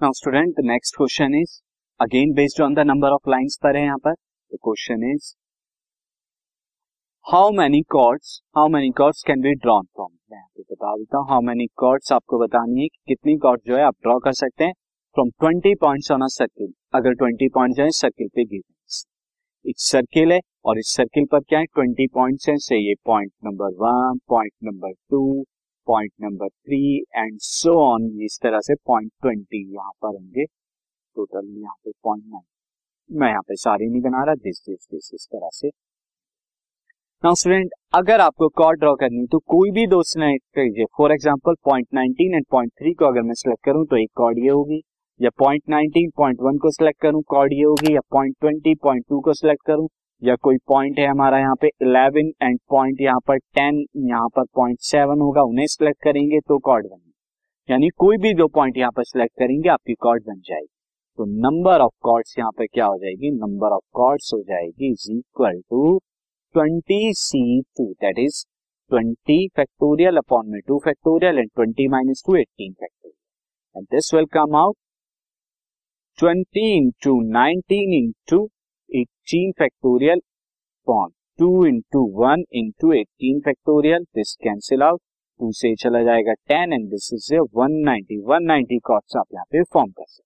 Now student the next question is again based on the number of lines पर है यहाँ पर question is how many chords how many chords can be drawn from मैं पे बता देता हूँ हाउ मेनी कॉर्ड्स आपको बतानी है कि कितनी कॉर्ड जो है आप ड्रॉ कर सकते हैं from twenty points on a circle अगर ट्वेंटी पॉइंट जो है सर्किल पे गिर एक सर्किल है और इस सर्किल पर क्या है? ट्वेंटी पॉइंट्स हैं से ये point number one point number two point number three and so on इस तरह से पॉइंट ट्वेंटी यहाँ पर होंगे। टोटल यहाँ पे पॉइंट नाइन मैं यहाँ पे सारी नहीं बना रहा दिस दिस दिस इस तरह से। नाउ स्टूडेंट अगर आपको कॉर्ड ड्रॉ करनी तो कोई भी दो कीजिए for example point nineteen and point three को अगर मैं सिलेक्ट करूँ तो एक कॉर्ड ये होगी। या पॉइंट नाइनटीन पॉइंट वन को सिलेक्ट करूँ कॉर्ड ये होगी। या पॉइंट ट्वेंटी पॉइंट टू को सिलेक्ट करूँ या कोई पॉइंट है हमारा यहाँ पे इलेवन एंड पॉइंट यहाँ पर टेन यहाँ पर पॉइंट सेवन होगा, उन्हें सिलेक्ट करेंगे तो कॉर्ड बनेगी यानी कोई भी दो पॉइंट यहाँ पर सिलेक्ट करेंगे, आपकी कॉर्ड बन जाएगी। तो नंबर ऑफ़ कॉर्ड्स यहाँ पे क्या हो जाएगी? नंबर ऑफ़ कॉर्ड्स हो जाएगी is equal to twenty C two that is twenty factorial upon में two factorial and twenty minus two eighteen factorial and this will come out twenty into nineteen into eighteen factorial upon two into one into eighteen factorial this cancel out two से चला जाएगा ten and this is one ninety one ninety chords आप यहाँ पे form कर सकते